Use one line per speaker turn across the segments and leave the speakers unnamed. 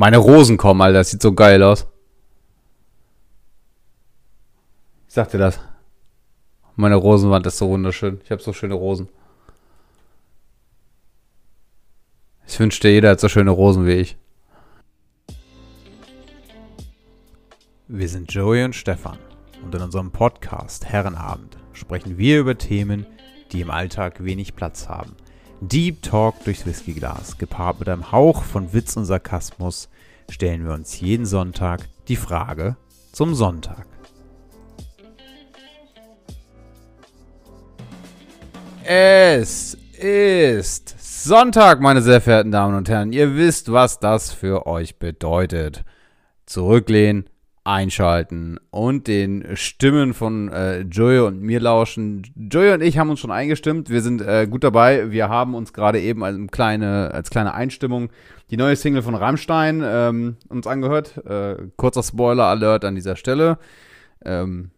Meine Rosen kommen, Alter. Das sieht so geil aus. Ich sag dir das. Meine Rosenwand ist so wunderschön. Ich habe so schöne Rosen. Ich wünschte, jeder hat so schöne Rosen wie ich. Wir sind Joey und Stefan und in unserem Podcast Herrenabend sprechen wir über Themen, die im Alltag wenig Platz haben. Deep Talk durchs Whiskyglas, gepaart mit einem Hauch von Witz und Sarkasmus, stellen wir uns jeden Sonntag die Frage zum Sonntag. Es ist Sonntag, meine sehr verehrten Damen und Herren. Ihr wisst, was das für euch bedeutet. Zurücklehnen, einschalten und den Stimmen von äh, Joey und mir lauschen. Joey und ich haben uns schon eingestimmt. Wir sind äh, gut dabei. Wir haben uns gerade eben als kleine, als kleine Einstimmung die neue Single von Rammstein ähm, uns angehört. Äh, kurzer Spoiler-Alert an dieser Stelle. Ähm,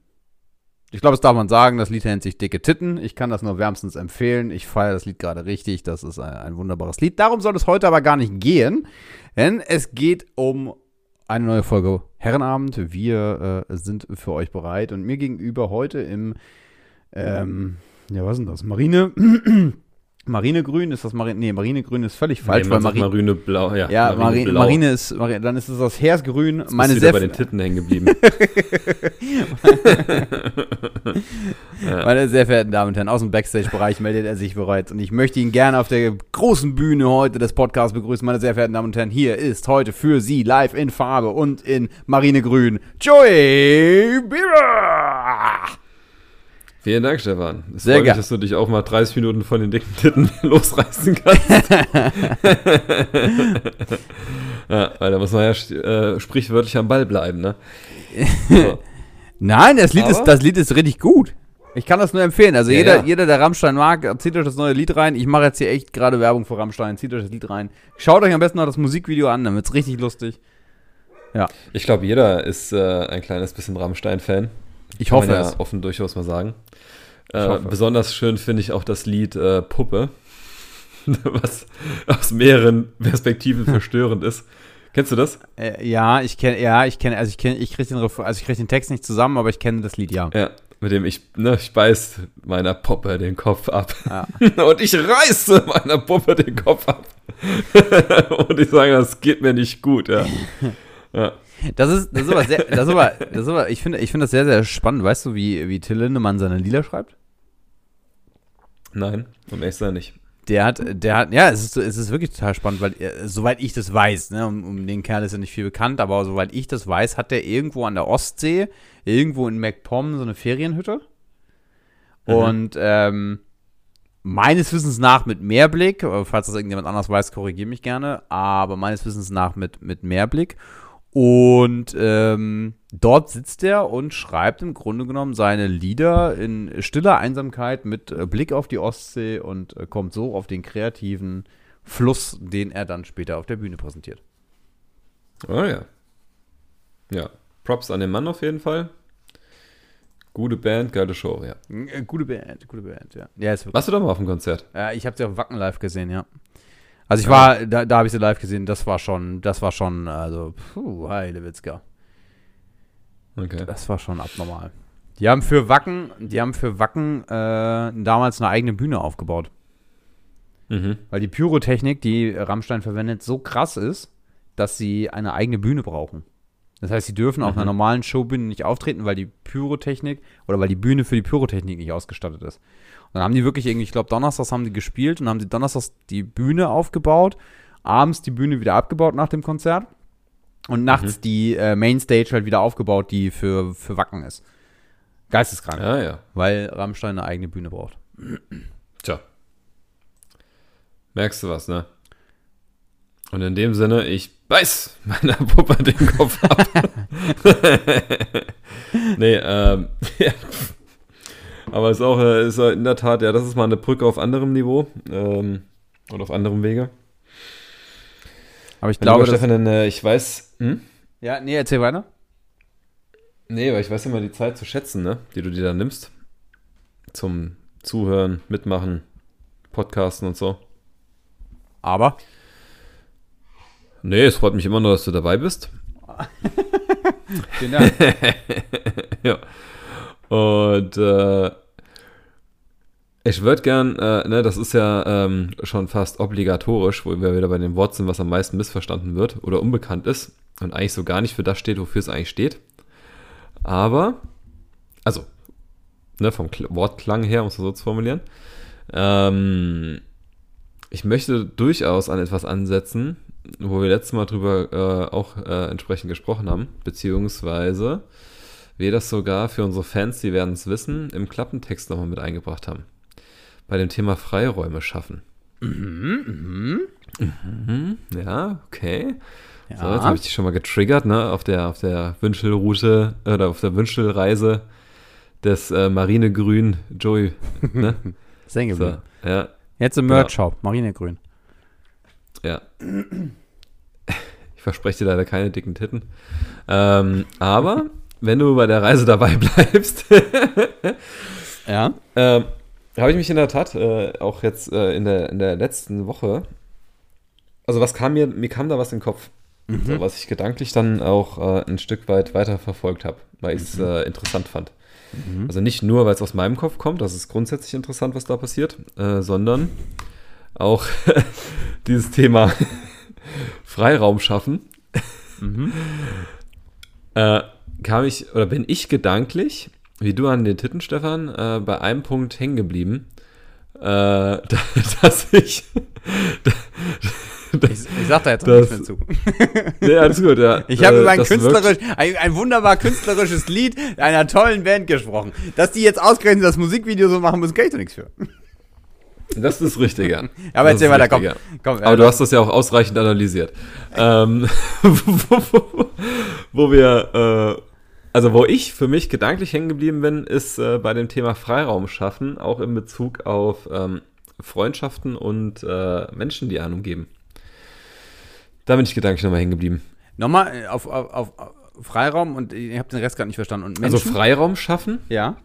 ich glaube, das darf man sagen, das Lied nennt sich Dicke Titten. Ich kann das nur wärmstens empfehlen. Ich feiere das Lied gerade richtig. Das ist ein, ein, wunderbares Lied. Darum soll es heute aber gar nicht gehen, denn es geht um eine neue Folge Herrenabend. Wir äh, sind für euch bereit und mir gegenüber heute im, ähm, ja, was ist denn das? Marine. Marinegrün ist das Marine, nee, Marinegrün ist völlig falsch,
nee, weil Marine,
Marineblau, ja. Ja, Marine, Marine ist, Marine, dann ist es das Heersgrün.
Jetzt meine bist du bei den Titten hängen geblieben.
ja. Meine sehr verehrten Damen und Herren, aus dem Backstage-Bereich meldet er sich bereits und ich möchte ihn gerne auf der großen Bühne heute des Podcasts begrüßen. Meine sehr verehrten Damen und Herren, hier ist heute für Sie live in Farbe und in Marinegrün Joey Bieber!
Vielen Dank, Stefan.
Es Sehr gerne.
dass du dich auch mal 30 Minuten von den dicken Titten losreißen kannst. ja, weil da muss man ja äh, sprichwörtlich am Ball bleiben, ne?
So. Nein, das Lied, ist, das Lied ist richtig gut. Ich kann das nur empfehlen. Also ja, jeder, ja. jeder, der Rammstein mag, zieht euch das neue Lied rein. Ich mache jetzt hier echt gerade Werbung für Rammstein. Zieht euch das Lied rein. Schaut euch am besten noch das Musikvideo an, dann wird es richtig lustig.
Ja. Ich glaube, jeder ist äh, ein kleines bisschen Rammstein-Fan.
Ich Kann hoffe
man ja es. offen durchaus mal sagen. Äh, besonders schön finde ich auch das Lied äh, Puppe, was aus mehreren Perspektiven verstörend ist. Kennst du das?
Äh, ja, ich kenne, ja, ich kenne, also ich kenne, ich kriege den, also ich krieg den Text nicht zusammen, aber ich kenne das Lied, ja.
Ja, mit dem ich, ne, ich beiß meiner Puppe den Kopf ab. Ja. Und ich reiße meiner Puppe den Kopf ab. Und ich sage, das geht mir nicht gut, ja.
ja. Das ist, das ist aber sehr, das ist aber, das ist aber, ich finde, ich finde das sehr, sehr spannend. Weißt du, wie, wie Till Lindemann seine Lieder schreibt?
Nein, um ehrlich sein nicht.
Der hat, der hat, ja, es ist, es ist wirklich total spannend, weil, äh, soweit ich das weiß, ne, um, um, den Kerl ist ja nicht viel bekannt, aber soweit ich das weiß, hat der irgendwo an der Ostsee, irgendwo in MacPom so eine Ferienhütte. Mhm. Und, ähm, meines Wissens nach mit Mehrblick, falls das irgendjemand anders weiß, korrigiere mich gerne, aber meines Wissens nach mit, mit Mehrblick. Und ähm, dort sitzt er und schreibt im Grunde genommen seine Lieder in stiller Einsamkeit mit äh, Blick auf die Ostsee und äh, kommt so auf den kreativen Fluss, den er dann später auf der Bühne präsentiert.
Oh ja. Ja, Props an den Mann auf jeden Fall. Gute Band, geile Show, ja.
Äh, gute Band, gute Band, ja.
ja Warst du da mal auf dem Konzert?
Ja, ich habe sie auf Wacken live gesehen, ja. Also ich war, da, da habe ich sie live gesehen, das war schon, das war schon, also, puh, heile Witzka. Okay. Das war schon abnormal. Die haben für Wacken, die haben für Wacken äh, damals eine eigene Bühne aufgebaut. Mhm. Weil die Pyrotechnik, die Rammstein verwendet, so krass ist, dass sie eine eigene Bühne brauchen. Das heißt, sie dürfen mhm. auf einer normalen Showbühne nicht auftreten, weil die Pyrotechnik oder weil die Bühne für die Pyrotechnik nicht ausgestattet ist. Dann haben die wirklich irgendwie, ich glaube, donnerstags haben die gespielt und haben die donnerstags die Bühne aufgebaut, abends die Bühne wieder abgebaut nach dem Konzert und nachts mhm. die äh, Mainstage halt wieder aufgebaut, die für, für Wacken ist. Geisteskrank.
Ja, ja.
Weil Rammstein eine eigene Bühne braucht.
Tja. Merkst du was, ne? Und in dem Sinne, ich beiß meiner Puppe den Kopf ab. nee, ähm, ja. Aber es ist auch äh, ist in der Tat, ja, das ist mal eine Brücke auf anderem Niveau ähm, oder auf anderem Wege.
Aber ich glaube,
Stefan, denn, äh, ich weiß. Hm?
Ja, nee, erzähl weiter.
Nee, aber ich weiß immer die Zeit zu schätzen, ne, die du dir da nimmst. Zum Zuhören, Mitmachen, Podcasten und so.
Aber?
Nee, es freut mich immer nur, dass du dabei bist.
Vielen Dank.
ja. Und äh, ich würde gern, äh, ne, das ist ja ähm, schon fast obligatorisch, wo wir wieder bei dem Wort sind, was am meisten missverstanden wird oder unbekannt ist und eigentlich so gar nicht für das steht, wofür es eigentlich steht. Aber, also, ne, vom Kl Wortklang her, um es so zu formulieren, ähm, ich möchte durchaus an etwas ansetzen, wo wir letztes Mal drüber äh, auch äh, entsprechend gesprochen haben, beziehungsweise wir das sogar für unsere Fans, die werden es wissen, im Klappentext nochmal mit eingebracht haben. Bei dem Thema Freiräume schaffen. Mhm, mhm. mhm ja, okay. Ja. So, jetzt habe ich dich schon mal getriggert, ne? Auf der, auf der Wünschelroute oder auf der Wünschelreise des äh, Marinegrün Joey. Ne?
Sengeblüm. So, ja. Jetzt im Merch-Shop, ja. Marinegrün.
Ja. Ich verspreche dir leider keine dicken Titten. Ähm, aber wenn du bei der Reise dabei bleibst,
ja.
Ähm, habe ich mich in der Tat äh, auch jetzt äh, in, der, in der letzten Woche, also was kam mir, mir kam da was in den Kopf, mhm. so, was ich gedanklich dann auch äh, ein Stück weit weiter verfolgt habe, weil ich es mhm. Äh, interessant fand. Mhm. Also nicht nur, weil es aus meinem Kopf kommt, das ist grundsätzlich interessant, was da passiert, äh, sondern auch dieses Thema Freiraum schaffen. Mhm. Äh, kam ich oder bin ich gedanklich, wie du an den Titten, Stefan, äh, bei einem Punkt hängen geblieben, äh, dass ich.
ich, ich sag da jetzt das, nichts mehr zu.
nee, alles gut, ja.
Ich habe über ein, künstlerisch, ein, ein, wunderbar künstlerisches Lied einer tollen Band gesprochen. Dass die jetzt ausgerechnet das Musikvideo so machen müssen, kann ich doch nichts für.
Das ist richtig, ja.
Aber erzähl weiter, komm,
komm. Aber du hast das ja auch ausreichend analysiert. ähm, wo, wo, wo, wir, äh, also wo ich für mich gedanklich hängen geblieben bin, ist äh, bei dem Thema Freiraum schaffen, auch in Bezug auf ähm, Freundschaften und äh, Menschen, die einen umgeben. Da bin ich gedanklich nochmal hängen geblieben.
Nochmal äh, auf, auf, auf Freiraum und ich habe den Rest gar nicht verstanden. Und
also Freiraum schaffen?
Ja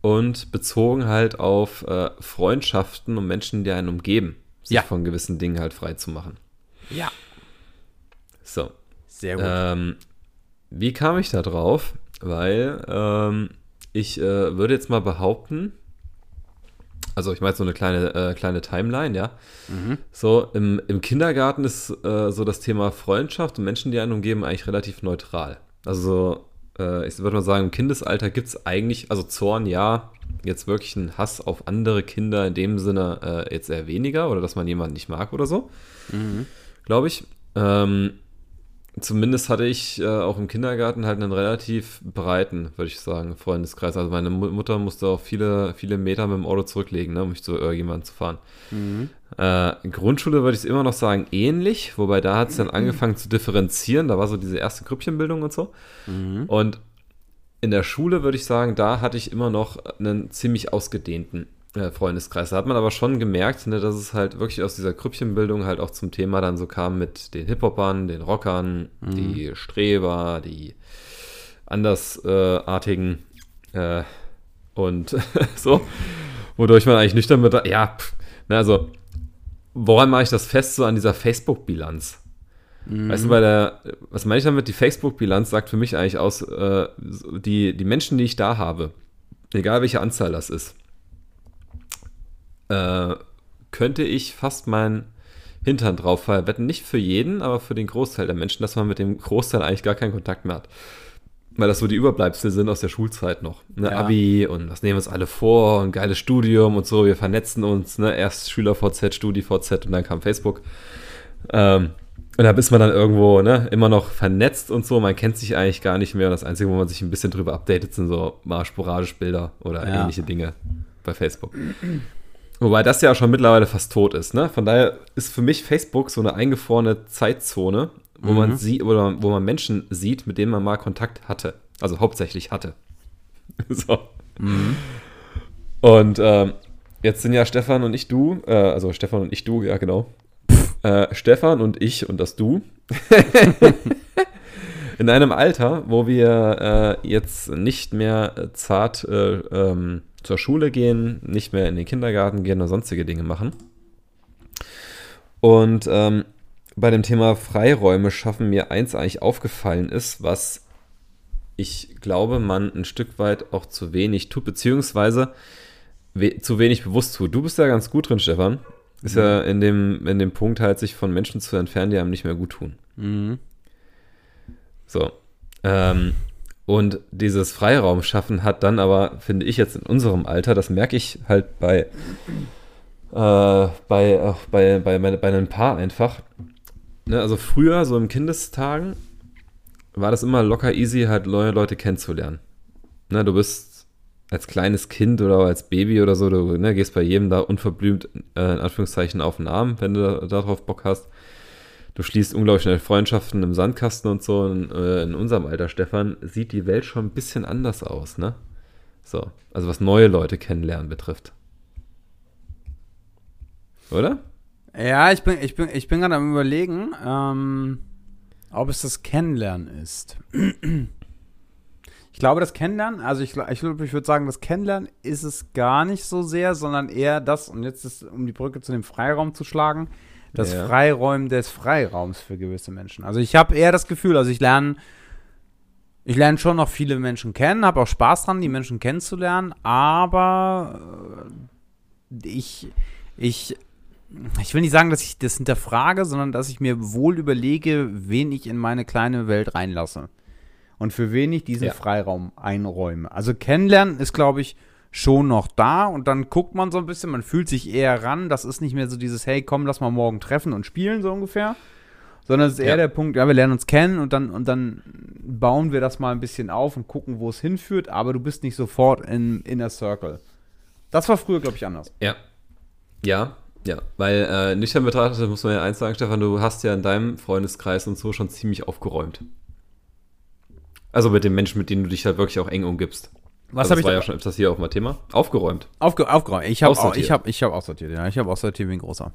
und bezogen halt auf äh, Freundschaften und Menschen, die einen umgeben, sich ja. von gewissen Dingen halt frei zu machen.
Ja.
So.
Sehr gut.
Ähm, wie kam ich da drauf? Weil ähm, ich äh, würde jetzt mal behaupten, also ich meine so eine kleine, äh, kleine Timeline, ja. Mhm. So, im, im Kindergarten ist äh, so das Thema Freundschaft und Menschen, die einen umgeben, eigentlich relativ neutral. Also äh, ich würde mal sagen, im Kindesalter gibt es eigentlich, also Zorn ja, jetzt wirklich ein Hass auf andere Kinder in dem Sinne äh, jetzt eher weniger oder dass man jemanden nicht mag oder so, mhm. glaube ich. Ähm, zumindest hatte ich äh, auch im Kindergarten halt einen relativ breiten, würde ich sagen, Freundeskreis. Also meine Mutter musste auch viele, viele Meter mit dem Auto zurücklegen, ne, um mich zu irgendjemandem zu fahren. Mhm. Äh, Grundschule würde ich es immer noch sagen ähnlich, wobei da hat es dann angefangen zu differenzieren. Da war so diese erste Grüppchenbildung und so. Mhm. Und in der Schule würde ich sagen, da hatte ich immer noch einen ziemlich ausgedehnten äh, Freundeskreis. Da hat man aber schon gemerkt, ne, dass es halt wirklich aus dieser Grüppchenbildung halt auch zum Thema dann so kam mit den Hip-Hopern, den Rockern, mhm. die Streber, die andersartigen äh, und so, wodurch man eigentlich nüchtern mit, ja, pff, ne, also woran mache ich das fest, so an dieser Facebook-Bilanz? Mhm. Weißt du, bei der, was meine ich damit? Die Facebook-Bilanz sagt für mich eigentlich aus, äh, die, die Menschen, die ich da habe, egal welche Anzahl das ist, äh, könnte ich fast meinen Hintern drauf verwetten. Nicht für jeden, aber für den Großteil der Menschen, dass man mit dem Großteil eigentlich gar keinen Kontakt mehr hat weil das so die Überbleibsel sind aus der Schulzeit noch. Ne? Ja. Abi und was nehmen wir uns alle vor und geiles Studium und so, wir vernetzen uns, ne? erst SchülerVZ, StudiVZ und dann kam Facebook. Ähm, und da ist man dann irgendwo ne, immer noch vernetzt und so, man kennt sich eigentlich gar nicht mehr und das Einzige, wo man sich ein bisschen drüber updatet, sind so mal sporadisch Bilder oder ja. ähnliche Dinge bei Facebook. Wobei das ja schon mittlerweile fast tot ist. Ne? Von daher ist für mich Facebook so eine eingefrorene Zeitzone, wo mhm. man sieht oder wo man Menschen sieht, mit denen man mal Kontakt hatte. Also hauptsächlich hatte. so. Mhm. Und ähm, jetzt sind ja Stefan und ich du, äh, also Stefan und ich du, ja genau. Äh, Stefan und ich und das du. in einem Alter, wo wir äh, jetzt nicht mehr zart äh, ähm, zur Schule gehen, nicht mehr in den Kindergarten gehen oder sonstige Dinge machen. Und ähm, bei dem Thema Freiräume schaffen mir eins eigentlich aufgefallen ist, was ich glaube, man ein Stück weit auch zu wenig tut, beziehungsweise we zu wenig bewusst tut. Du bist ja ganz gut drin, Stefan. Ist mhm. ja in dem, in dem Punkt halt, sich von Menschen zu entfernen, die einem nicht mehr gut tun. Mhm. So. Ähm, und dieses Freiraum schaffen hat dann aber, finde ich jetzt in unserem Alter, das merke ich halt bei, äh, bei, auch bei, bei, bei, bei einem Paar einfach. Ne, also früher, so im Kindestagen, war das immer locker easy, halt neue Leute kennenzulernen. Ne, du bist als kleines Kind oder als Baby oder so, du ne, gehst bei jedem da unverblümt äh, in Anführungszeichen auf den Arm, wenn du darauf Bock hast. Du schließt unglaublich schnell Freundschaften im Sandkasten und so. Und, äh, in unserem Alter, Stefan, sieht die Welt schon ein bisschen anders aus, ne? So, also was neue Leute kennenlernen betrifft. Oder?
Ja, ich bin, ich bin, ich bin gerade am überlegen, ähm, ob es das Kennenlernen ist. Ich glaube, das Kennenlernen, also ich, ich, ich würde sagen, das Kennenlernen ist es gar nicht so sehr, sondern eher das, und jetzt ist, um die Brücke zu dem Freiraum zu schlagen, das ja. Freiräumen des Freiraums für gewisse Menschen. Also ich habe eher das Gefühl, also ich lerne, ich lerne schon noch viele Menschen kennen, habe auch Spaß dran, die Menschen kennenzulernen, aber äh, ich, ich, ich will nicht sagen, dass ich das hinterfrage, sondern dass ich mir wohl überlege, wen ich in meine kleine Welt reinlasse. Und für wen ich diesen ja. Freiraum einräume. Also kennenlernen ist, glaube ich, schon noch da und dann guckt man so ein bisschen, man fühlt sich eher ran. Das ist nicht mehr so dieses, hey, komm, lass mal morgen treffen und spielen, so ungefähr. Sondern es ist eher ja. der Punkt, ja, wir lernen uns kennen und dann, und dann bauen wir das mal ein bisschen auf und gucken, wo es hinführt, aber du bist nicht sofort in Inner Circle. Das war früher, glaube ich, anders.
Ja. Ja, ja, weil äh, nüchtern betrachtet muss man ja eins sagen, Stefan, du hast ja in deinem Freundeskreis und so schon ziemlich aufgeräumt. Also mit den Menschen, mit denen du dich halt wirklich auch eng umgibst. Was also habe ich? Das war ja schon öfters hier auch mal Thema. Aufgeräumt.
Aufge aufgeräumt. Ich habe auch, ich hab, ich hab aussortiert, ja. Ich habe aussortiert wie ein großer.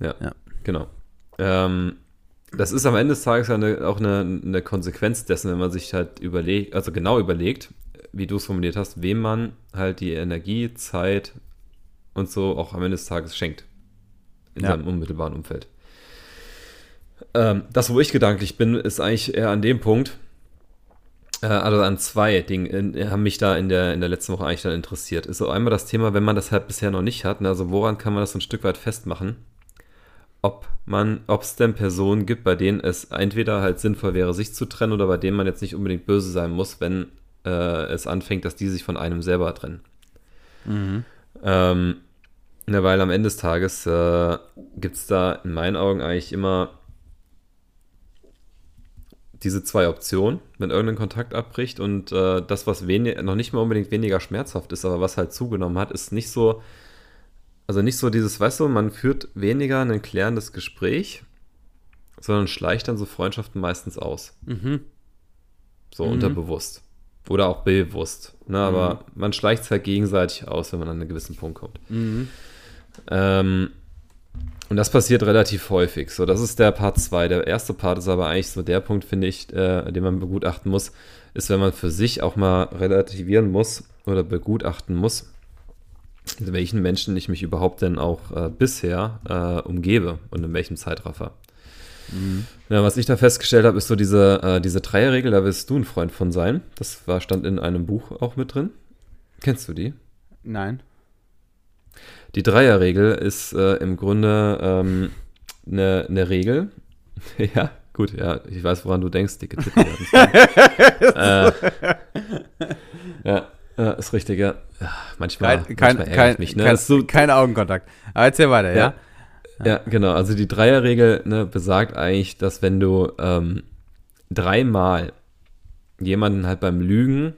Ja, ja. genau. Ähm, das ist am Ende des Tages eine, auch eine, eine Konsequenz dessen, wenn man sich halt überlegt, also genau überlegt, wie du es formuliert hast, wem man halt die Energie, Zeit und so auch am Ende des Tages schenkt. In ja. seinem unmittelbaren Umfeld. Ähm, das, wo ich gedanklich bin, ist eigentlich eher an dem Punkt, also an zwei Dingen äh, haben mich da in der, in der letzten Woche eigentlich dann interessiert. Ist so einmal das Thema, wenn man das halt bisher noch nicht hat, ne, also woran kann man das so ein Stück weit festmachen? Ob man, ob es denn Personen gibt, bei denen es entweder halt sinnvoll wäre, sich zu trennen oder bei denen man jetzt nicht unbedingt böse sein muss, wenn äh, es anfängt, dass die sich von einem selber trennen. Mhm. Ähm, ne, weil am Ende des Tages äh, gibt es da in meinen Augen eigentlich immer diese zwei Optionen, wenn irgendein Kontakt abbricht und äh, das, was noch nicht mal unbedingt weniger schmerzhaft ist, aber was halt zugenommen hat, ist nicht so, also nicht so dieses, weißt du, man führt weniger ein klärendes Gespräch, sondern schleicht dann so Freundschaften meistens aus. Mhm. So mhm. unterbewusst. Oder auch bewusst. Ne? Aber mhm. man schleicht es halt gegenseitig aus, wenn man an einen gewissen Punkt kommt. Mhm. Ähm, und das passiert relativ häufig. So, das ist der Part 2. Der erste Part ist aber eigentlich so der Punkt, finde ich, äh, den man begutachten muss, ist, wenn man für sich auch mal relativieren muss oder begutachten muss, in welchen Menschen ich mich überhaupt denn auch äh, bisher äh, umgebe und in welchem Zeitraffer. Mhm. Ja, was ich da festgestellt habe, ist so diese, äh, diese Dreierregel, da wirst du ein Freund von sein. Das war, stand in einem Buch auch mit drin. Kennst du die?
Nein.
Die Dreierregel ist äh, im Grunde ähm, eine, eine Regel. ja, gut, ja, ich weiß, woran du denkst, dicke Tippe. äh, ja, ja, ist richtig, ja. Manchmal,
kein, manchmal ärgert kein, mich. Ne? Kein, so, kein Augenkontakt. Aber erzähl weiter, ja?
Ja, ja genau. Also die Dreierregel ne, besagt eigentlich, dass wenn du ähm, dreimal jemanden halt beim Lügen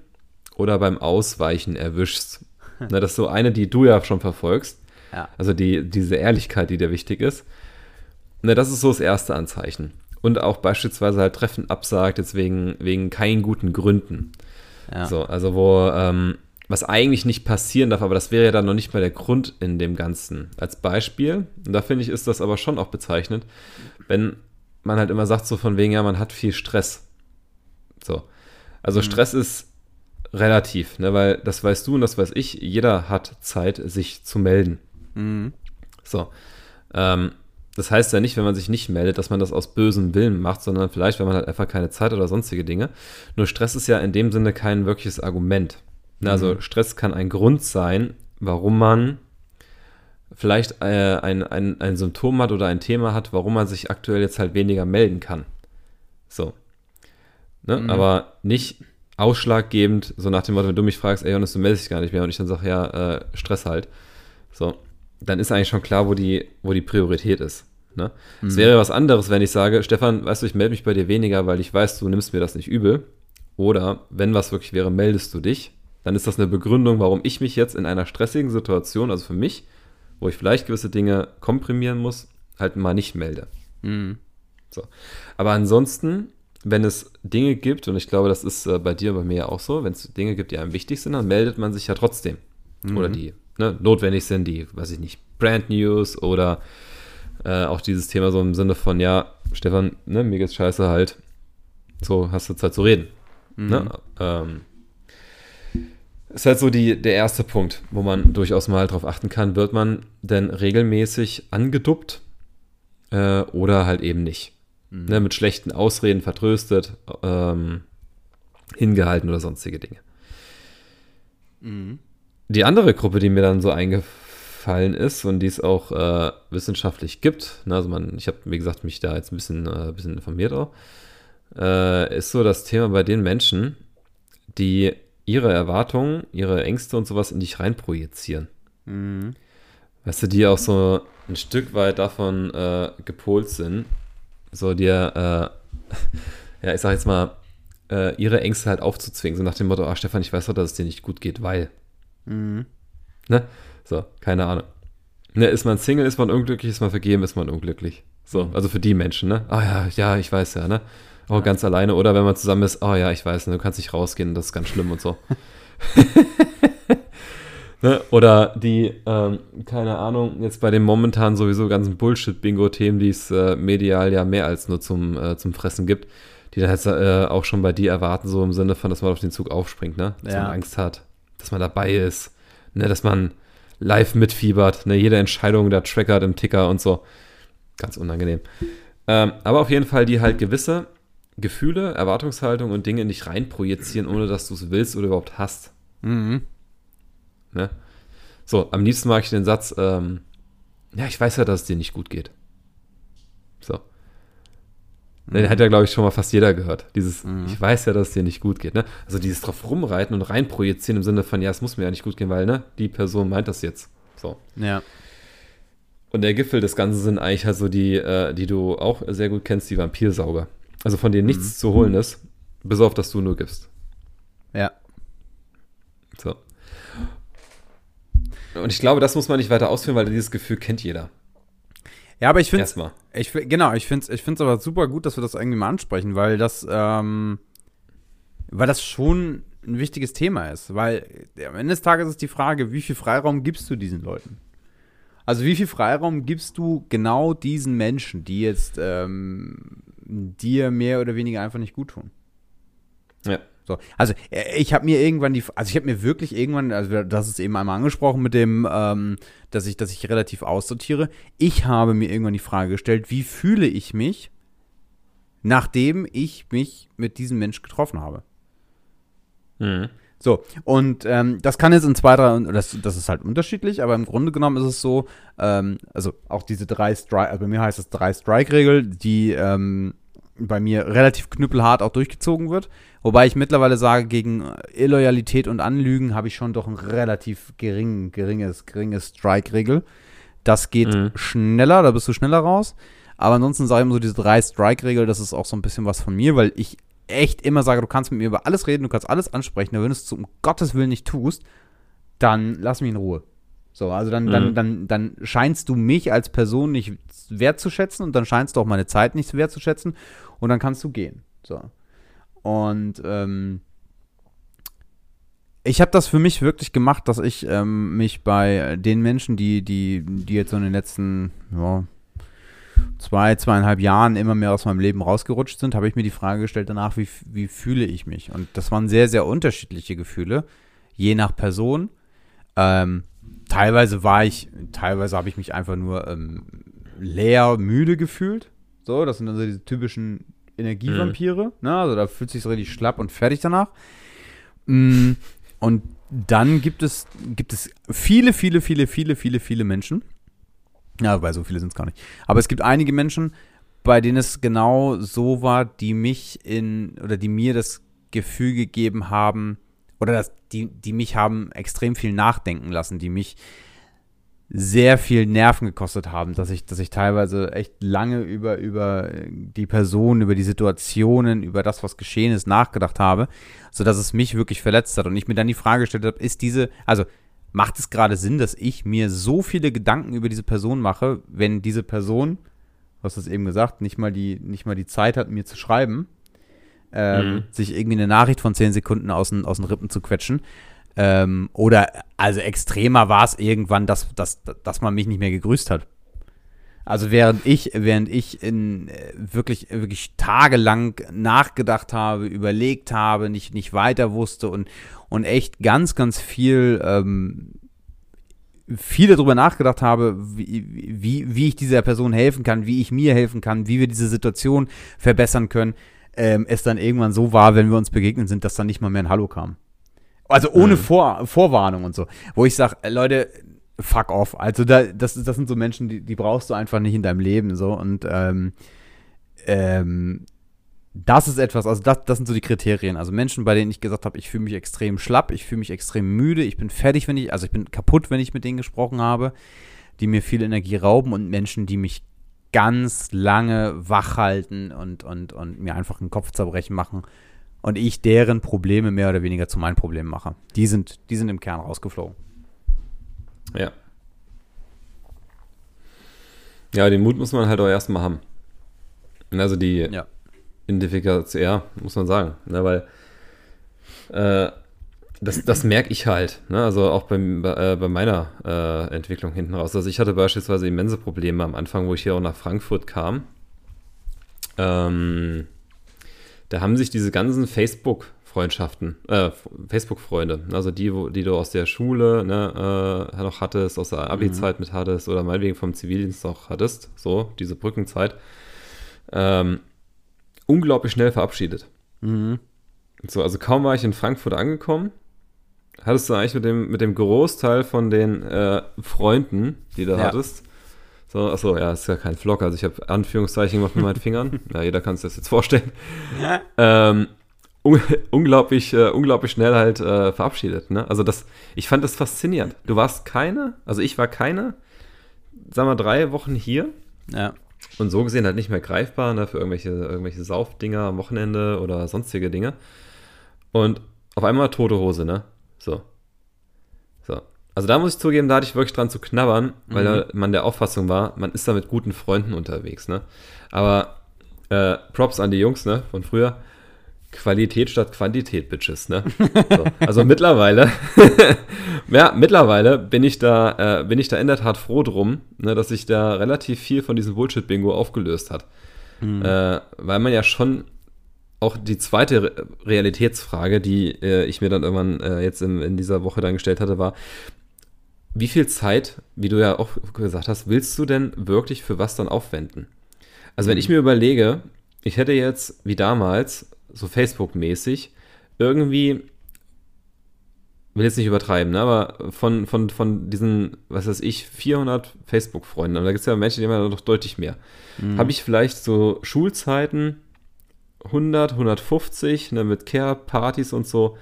oder beim Ausweichen erwischst, ne, das ist so eine, die du ja schon verfolgst,
ja.
Also die, diese Ehrlichkeit, die dir wichtig ist. Ne, das ist so das erste Anzeichen. Und auch beispielsweise halt Treffen absagt, jetzt wegen, wegen keinen guten Gründen. Ja. So, also wo, ähm, was eigentlich nicht passieren darf, aber das wäre ja dann noch nicht mal der Grund in dem Ganzen. Als Beispiel, und da finde ich, ist das aber schon auch bezeichnet, wenn man halt immer sagt, so von wegen, ja, man hat viel Stress. So. Also mhm. Stress ist relativ, ne, weil das weißt du und das weiß ich, jeder hat Zeit, sich zu melden. Mhm. So. Ähm, das heißt ja nicht, wenn man sich nicht meldet, dass man das aus bösem Willen macht, sondern vielleicht, wenn man halt einfach keine Zeit oder sonstige Dinge. Nur Stress ist ja in dem Sinne kein wirkliches Argument. Mhm. Also Stress kann ein Grund sein, warum man vielleicht äh, ein, ein, ein Symptom hat oder ein Thema hat, warum man sich aktuell jetzt halt weniger melden kann. So. Ne? Mhm. Aber nicht ausschlaggebend, so nach dem Motto, wenn du mich fragst, ey Jonas, du meldest dich gar nicht mehr und ich dann sage, ja, äh, Stress halt. So, dann ist eigentlich schon klar, wo die, wo die Priorität ist. Ne? Mhm. Es wäre was anderes, wenn ich sage, Stefan, weißt du, ich melde mich bei dir weniger, weil ich weiß, du nimmst mir das nicht übel. Oder wenn was wirklich wäre, meldest du dich. Dann ist das eine Begründung, warum ich mich jetzt in einer stressigen Situation, also für mich, wo ich vielleicht gewisse Dinge komprimieren muss, halt mal nicht melde. Mhm. So. Aber ansonsten, wenn es Dinge gibt, und ich glaube, das ist äh, bei dir und bei mir ja auch so, wenn es Dinge gibt, die einem wichtig sind, dann meldet man sich ja trotzdem. Mhm. Oder die ne, notwendig sind, die, weiß ich nicht, Brand News oder äh, auch dieses Thema so im Sinne von, ja, Stefan, ne, mir geht's scheiße halt, so hast du Zeit zu reden. Mhm. Ne? Ähm, ist halt so die, der erste Punkt, wo man durchaus mal drauf achten kann, wird man denn regelmäßig angeduppt äh, oder halt eben nicht. Mhm. Ne, mit schlechten Ausreden vertröstet, ähm, hingehalten oder sonstige Dinge. Mhm. Die andere Gruppe, die mir dann so eingefallen ist und die es auch äh, wissenschaftlich gibt, ne, also man, ich habe, wie gesagt, mich da jetzt ein bisschen, äh, bisschen informiert auch, äh, ist so das Thema bei den Menschen, die ihre Erwartungen, ihre Ängste und sowas in dich reinprojizieren. Mhm. Weißt du, die auch so ein Stück weit davon äh, gepolt sind, so dir, äh, ja, ich sag jetzt mal, äh, ihre Ängste halt aufzuzwingen, so nach dem Motto, ah, Stefan, ich weiß doch, dass es dir nicht gut geht, weil. Mhm. Ne? So, keine Ahnung. Ne, ist man Single, ist man unglücklich, ist man vergeben, ist man unglücklich. So, also für die Menschen, ne? Ah ja, ja, ich weiß ja, ne? Oh, ja. ganz alleine. Oder wenn man zusammen ist, oh ja, ich weiß, ne, du kannst nicht rausgehen, das ist ganz schlimm und so. ne? Oder die, ähm, keine Ahnung, jetzt bei den momentan sowieso ganzen Bullshit-Bingo-Themen, die es äh, medial ja mehr als nur zum, äh, zum Fressen gibt, die dann jetzt äh, auch schon bei dir erwarten, so im Sinne von, dass man auf den Zug aufspringt, ne? Dass ja. man Angst hat, dass man dabei ist, ne? Dass man live mitfiebert, ne? Jede Entscheidung da trackert im Ticker und so. Ganz unangenehm. Ähm, aber auf jeden Fall, die halt gewisse Gefühle, Erwartungshaltung und Dinge nicht reinprojizieren, ohne dass du es willst oder überhaupt hast. Mhm. Ne? So, am liebsten mag ich den Satz, ähm, ja, ich weiß ja, dass es dir nicht gut geht. So. Mhm. Den hat ja, glaube ich, schon mal fast jeder gehört. Dieses, mhm. ich weiß ja, dass es dir nicht gut geht. Ne? Also dieses drauf rumreiten und reinprojizieren im Sinne von, ja, es muss mir ja nicht gut gehen, weil, ne, die Person meint das jetzt. So.
Ja.
Und der Gipfel des Ganzen sind eigentlich halt so die, äh, die du auch sehr gut kennst, die Vampirsauger. Also von denen nichts mhm. zu holen ist, bis auf dass du nur gibst.
Ja.
So. Und ich glaube, das muss man nicht weiter ausführen, weil dieses Gefühl kennt jeder.
Ja, aber ich finde es. Ich, genau, ich finde es ich aber super gut, dass wir das irgendwie mal ansprechen, weil das, ähm, weil das schon ein wichtiges Thema ist. Weil am Ende des Tages ist die Frage, wie viel Freiraum gibst du diesen Leuten? Also wie viel Freiraum gibst du genau diesen Menschen, die jetzt ähm, dir mehr oder weniger einfach nicht gut tun.
Ja.
So, also äh, ich habe mir irgendwann die, also ich habe mir wirklich irgendwann, also das ist eben einmal angesprochen mit dem, ähm, dass ich, dass ich relativ aussortiere. Ich habe mir irgendwann die Frage gestellt, wie fühle ich mich, nachdem ich mich mit diesem Mensch getroffen habe? Mhm. So, und ähm, das kann jetzt in zwei, drei, das, das ist halt unterschiedlich, aber im Grunde genommen ist es so, ähm, also auch diese drei Strike, also bei mir heißt es drei Strike-Regel, die ähm, bei mir relativ knüppelhart auch durchgezogen wird. Wobei ich mittlerweile sage, gegen Illoyalität und Anlügen habe ich schon doch ein relativ gering, geringes, geringes Strike-Regel. Das geht mhm. schneller, da bist du schneller raus. Aber ansonsten sage ich immer so, diese drei Strike-Regel, das ist auch so ein bisschen was von mir, weil ich echt immer sage, du kannst mit mir über alles reden, du kannst alles ansprechen, wenn du es um Gottes Willen nicht tust, dann lass mich in Ruhe. So, also dann, mhm. dann, dann, dann scheinst du mich als Person nicht wertzuschätzen und dann scheinst du auch meine Zeit nicht wertzuschätzen und dann kannst du gehen. So. Und ähm, ich habe das für mich wirklich gemacht, dass ich ähm, mich bei den Menschen, die, die, die jetzt so in den letzten, ja, zwei, zweieinhalb Jahren immer mehr aus meinem Leben rausgerutscht sind, habe ich mir die Frage gestellt danach, wie, wie fühle ich mich? Und das waren sehr, sehr unterschiedliche Gefühle, je nach Person. Ähm, teilweise war ich, teilweise habe ich mich einfach nur ähm, leer, müde gefühlt. So, das sind dann so diese typischen Energievampire. Ne? Also da fühlt sich so richtig schlapp und fertig danach. Mm, Und dann gibt es, gibt es viele, viele, viele, viele, viele, viele Menschen. Ja, weil so viele sind es gar nicht. Aber es gibt einige Menschen, bei denen es genau so war, die mich in, oder die mir das Gefühl gegeben haben, oder das, die, die mich haben extrem viel nachdenken lassen, die mich sehr viel Nerven gekostet haben, dass ich, dass ich teilweise echt lange über, über die Person, über die Situationen, über das, was geschehen ist, nachgedacht habe, sodass es mich wirklich verletzt hat und ich mir dann die Frage gestellt habe, ist diese, also macht es gerade Sinn, dass ich mir so viele Gedanken über diese Person mache, wenn diese Person, du hast es eben gesagt, nicht mal die, nicht mal die Zeit hat, mir zu schreiben, ähm,
Mhm.
sich irgendwie eine Nachricht von 10 Sekunden aus den, aus den Rippen zu quetschen. Ähm, oder, also extremer war es irgendwann, dass, dass, dass man mich nicht mehr gegrüßt hat. Also während ich, während ich in äh, wirklich, wirklich tagelang nachgedacht habe, überlegt habe, nicht, nicht weiter wusste und, und echt ganz, ganz viel, ähm, viel darüber nachgedacht habe, wie, wie, wie ich dieser Person helfen kann, wie ich mir helfen kann, wie wir diese Situation verbessern können, ähm, es dann irgendwann so war, wenn wir uns begegnet sind, dass dann nicht mal mehr ein Hallo kam. Also ohne
Mhm.
Vor Vorwarnung und so. Wo ich sage, Leute, fuck off. Also da, das, das sind so Menschen, die, die brauchst du einfach nicht in deinem Leben. So. Und ähm, ähm, das ist etwas, also das, das sind so die Kriterien. Also Menschen, bei denen ich gesagt habe, ich fühle mich extrem schlapp, ich fühle mich extrem müde, ich bin fertig, wenn ich, also ich bin kaputt, wenn ich mit denen gesprochen habe, die mir viel Energie rauben und Menschen, die mich ganz lange wach halten und, und, und mir einfach einen Kopfzerbrechen machen und ich deren Probleme mehr oder weniger zu meinen Problemen mache. Die sind, die sind im Kern rausgeflogen.
Ja. Ja, den Mut muss man halt auch erstmal haben. Also die
Ja.
Identifikation, ja, muss man sagen. Ne, weil äh, das, das merke ich halt. Ne? Also auch beim, bei, äh, bei meiner äh, Entwicklung hinten raus. Also ich hatte beispielsweise immense Probleme am Anfang, wo ich hier auch nach Frankfurt kam. Ähm, da haben sich diese ganzen Facebook-Freundschaften, äh, Facebook-Freunde, also die, wo, die du aus der Schule ne, äh, noch hattest, aus der Abi-Zeit mit hattest oder meinetwegen vom Zivildienst noch hattest, so, diese Brückenzeit, ähm, unglaublich schnell verabschiedet.
Mhm.
So, also kaum war ich in Frankfurt angekommen, hattest du eigentlich mit dem, mit dem Großteil von den äh, Freunden, die du
Ja.
hattest, so, achso, ja, ist ja kein Vlog, also ich habe Anführungszeichen gemacht mit meinen Fingern. Ja, jeder kann sich das jetzt vorstellen. Ähm, un unglaublich, äh, unglaublich schnell halt äh, verabschiedet. Ne? Also das, ich fand das faszinierend. Du warst keine, also ich war keine, sagen wir drei Wochen hier
Ja.
und so gesehen halt nicht mehr greifbar ne, für irgendwelche, irgendwelche Saufdinger am Wochenende oder sonstige Dinge. Und auf einmal tote Hose, ne? So. So. Also da muss ich zugeben, da hatte ich wirklich dran zu knabbern, weil
Mhm.
man der Auffassung war, man ist da mit guten Freunden unterwegs, ne? Aber äh, Props an die Jungs, ne, von früher. Qualität statt Quantität, Bitches, ne? So. Also mittlerweile, ja, mittlerweile bin ich da, äh, bin ich da in der Tat froh drum, ne, dass sich da relativ viel von diesem Bullshit-Bingo aufgelöst hat. Äh, weil man ja schon auch die zweite Re Realitätsfrage, die äh, ich mir dann irgendwann äh, jetzt in, in dieser Woche dann gestellt hatte, war, wie viel Zeit, wie du ja auch gesagt hast, willst du denn wirklich für was dann aufwenden? Also wenn ich mir überlege, ich hätte jetzt wie damals, so Facebook-mäßig, irgendwie, will jetzt nicht übertreiben, ne, aber von, von, von diesen, was weiß ich, 400 Facebook-Freunden, und da gibt es ja Menschen, die haben ja noch deutlich mehr, habe ich vielleicht so Schulzeiten 100, 150, ne, mit Care-Partys und so,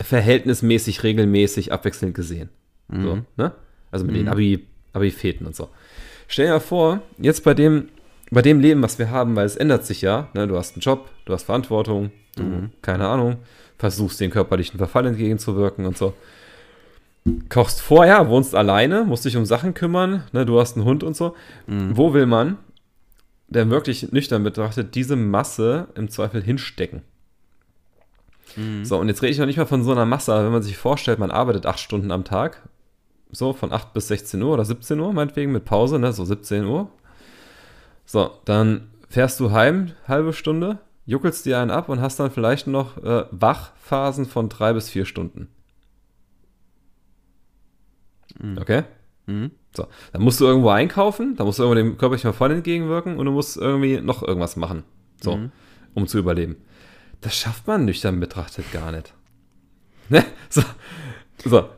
verhältnismäßig, regelmäßig, abwechselnd gesehen. So, ne? Also mit den Abi, Abi-Feten und so. Stell dir vor, jetzt bei dem, bei dem Leben, was wir haben, weil es ändert sich ja, ne? du hast einen Job, du hast Verantwortung, du, keine Ahnung, versuchst den körperlichen Verfall entgegenzuwirken und so. Kochst vorher, wohnst alleine, musst dich um Sachen kümmern, ne? du hast einen Hund und so. Wo will man, der wirklich nüchtern betrachtet, diese Masse im Zweifel hinstecken? So, und jetzt rede ich noch nicht mal von so einer Masse, aber wenn man sich vorstellt, man arbeitet acht Stunden am Tag, so von 8 bis 16 Uhr oder 17 Uhr meinetwegen mit Pause, ne, so 17 Uhr. So, dann fährst du heim, halbe Stunde, juckelst dir einen ab und hast dann vielleicht noch äh, Wachphasen von drei bis vier Stunden. Okay?
Mhm.
So, dann musst du irgendwo einkaufen, dann musst du irgendwo dem körperlichen Verfall entgegenwirken und du musst irgendwie noch irgendwas machen, so, mhm. um zu überleben. Das schafft man nüchtern betrachtet gar nicht. Ne? So, so.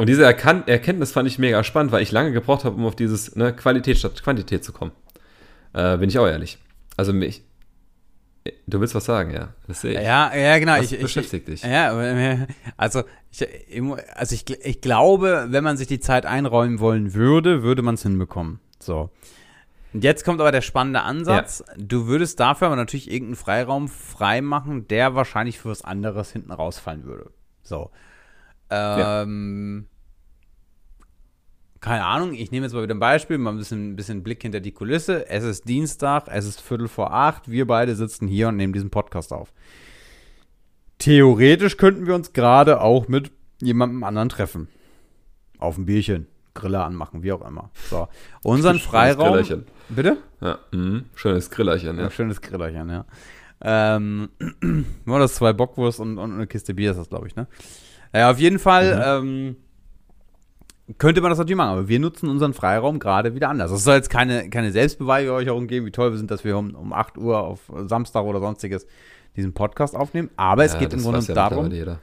Und diese Erkan Erkenntnis fand ich mega spannend, weil ich lange gebraucht habe, um auf dieses ne, Qualität statt Quantität zu kommen. Äh, bin ich auch ehrlich. Also mich, Du willst was sagen, ja.
Das sehe ich. Ja, ja, genau.
Was ich, beschäftigt
ich,
dich?
Ja, also ich, also ich, ich glaube, wenn man sich die Zeit einräumen wollen würde, würde man es hinbekommen. So. Und jetzt kommt aber der spannende Ansatz. Ja. Du würdest dafür aber natürlich irgendeinen Freiraum freimachen, der wahrscheinlich für was anderes hinten rausfallen würde. So. Ähm, ja keine Ahnung, ich nehme jetzt mal wieder ein Beispiel, mal ein bisschen, ein bisschen Blick hinter die Kulisse. Es ist Dienstag, es ist Viertel vor acht, wir beide sitzen hier und nehmen diesen Podcast auf. Theoretisch könnten wir uns gerade auch mit jemandem anderen treffen. Auf ein Bierchen, Griller anmachen, wie auch immer. So, unseren schönes Freiraum. Grillerchen. Bitte?
Ja, mh, schönes Grillerchen, ja. ja.
Schönes Grillerchen, ja. Ähm, nur das zwei Bockwurst und, und eine Kiste Bier ist das, glaube ich, ne? Ja, auf jeden Fall, mhm. ähm, könnte man das natürlich machen, aber wir nutzen unseren Freiraum gerade wieder anders. Es soll jetzt keine, keine Selbstbeweihräucherung geben, wie toll wir sind, dass wir um, um 8 Uhr auf Samstag oder sonstiges diesen Podcast aufnehmen. Aber es ja, geht im Grunde ja darum.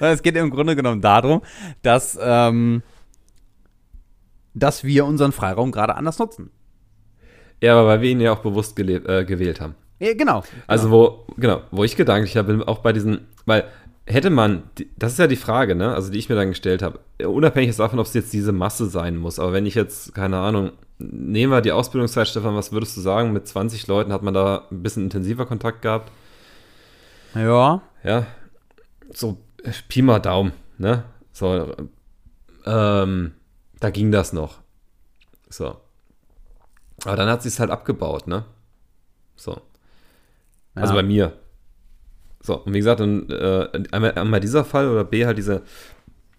es geht im Grunde genommen darum, dass, ähm, dass wir unseren Freiraum gerade anders nutzen.
Ja, aber weil wir ihn ja auch bewusst äh, gewählt haben.
Ja, genau.
Also, wo, genau, wo ich gedanklich habe, auch bei diesen, weil hätte man, das ist ja die Frage, ne, also die ich mir dann gestellt habe, unabhängig davon, ob es jetzt diese Masse sein muss, aber wenn ich jetzt, keine Ahnung, nehmen wir die Ausbildungszeit, Stefan, was würdest du sagen, mit 20 Leuten hat man da ein bisschen intensiver Kontakt gehabt?
Ja.
Ja, so Pi mal Daumen, ne, so, ähm, da ging das noch. So. Aber dann hat sie es halt abgebaut, ne? So. Also ja. Also bei mir. So, und wie gesagt, und, äh, einmal, einmal, dieser Fall oder B halt diese,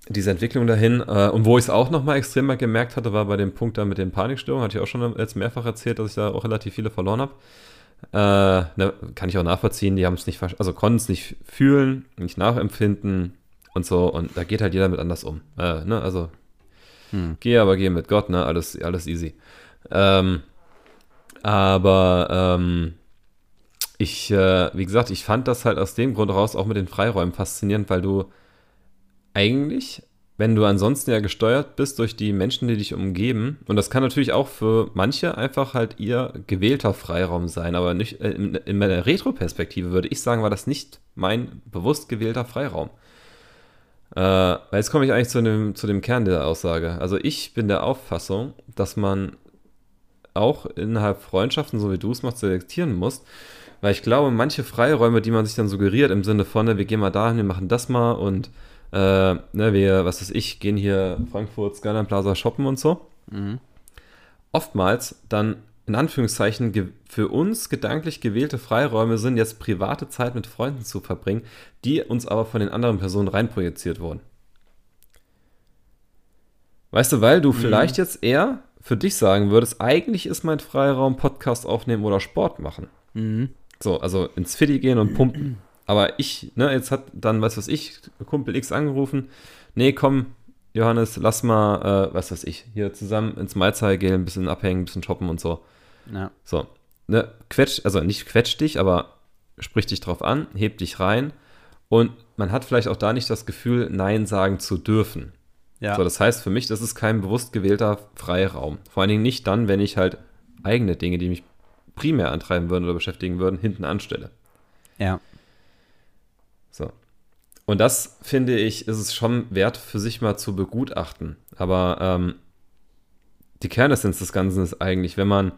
diese Entwicklung dahin. Äh, und wo ich es auch nochmal extremer gemerkt hatte, war bei dem Punkt da mit den Panikstörungen, hatte ich auch schon jetzt mehrfach erzählt, dass ich da auch relativ viele verloren habe. Äh, ne, kann ich auch nachvollziehen, die haben es nicht, also konnten es nicht fühlen, nicht nachempfinden und so. Und da geht halt jeder mit anders um. Äh, ne, also hm. geh aber geh mit Gott, ne, alles, alles easy. Ähm, aber ähm, ich, äh, wie gesagt, ich fand das halt aus dem Grund raus auch mit den Freiräumen faszinierend, weil du eigentlich, wenn du ansonsten ja gesteuert bist durch die Menschen, die dich umgeben, und das kann natürlich auch für manche einfach halt ihr gewählter Freiraum sein, aber nicht äh, in, in meiner Retro-Perspektive würde ich sagen, war das nicht mein bewusst gewählter Freiraum. Äh, jetzt komme ich eigentlich zu dem, zu dem Kern der Aussage. Also ich bin der Auffassung, dass man auch innerhalb Freundschaften, so wie du es machst, selektieren musst. Weil ich glaube, manche Freiräume, die man sich dann suggeriert, im Sinne von, ne, wir gehen mal dahin, wir machen das mal und äh, ne, wir, was weiß ich, gehen hier Frankfurt Skyline Plaza shoppen und so. Mhm. Oftmals dann in Anführungszeichen für uns gedanklich gewählte Freiräume sind, jetzt private Zeit mit Freunden zu verbringen, die uns aber von den anderen Personen reinprojiziert wurden. Weißt du, weil du mhm. vielleicht jetzt eher für dich sagen würdest, eigentlich ist mein Freiraum Podcast aufnehmen oder Sport machen. Mhm. So, also ins Fitti gehen und pumpen. Aber ich, ne, jetzt hat dann, was weiß ich, Kumpel X angerufen. Nee, komm, Johannes, lass mal, äh, was weiß ich, hier zusammen ins Maizai gehen, ein bisschen abhängen, ein bisschen shoppen und so. Ja. So, ne, quetsch, also nicht quetsch dich, aber sprich dich drauf an, heb dich rein und man hat vielleicht auch da nicht das Gefühl, Nein sagen zu dürfen. Ja. So, das heißt für mich, das ist kein bewusst gewählter Freiraum. Vor allen Dingen nicht dann, wenn ich halt eigene Dinge, die mich primär antreiben würden oder beschäftigen würden, hinten anstelle.
Ja.
So. Und das finde ich, ist es schon wert für sich mal zu begutachten. Aber ähm, die Kernessenz des Ganzen ist eigentlich, wenn man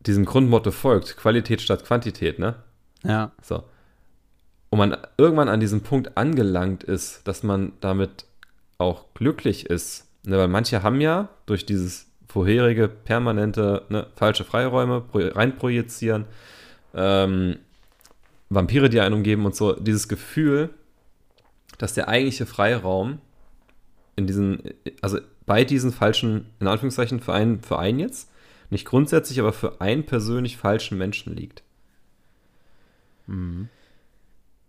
diesem Grundmotto folgt, Qualität statt Quantität, ne?
Ja.
So. Und man irgendwann an diesem Punkt angelangt ist, dass man damit auch glücklich ist. Ne? Weil manche haben ja durch dieses vorherige permanente ne, falsche Freiräume reinprojizieren, ähm, Vampire, die einen umgeben und so, dieses Gefühl, dass der eigentliche Freiraum in diesen, also bei diesen falschen, in Anführungszeichen, für einen, für einen jetzt, nicht grundsätzlich, aber für einen persönlich falschen Menschen liegt. Mhm.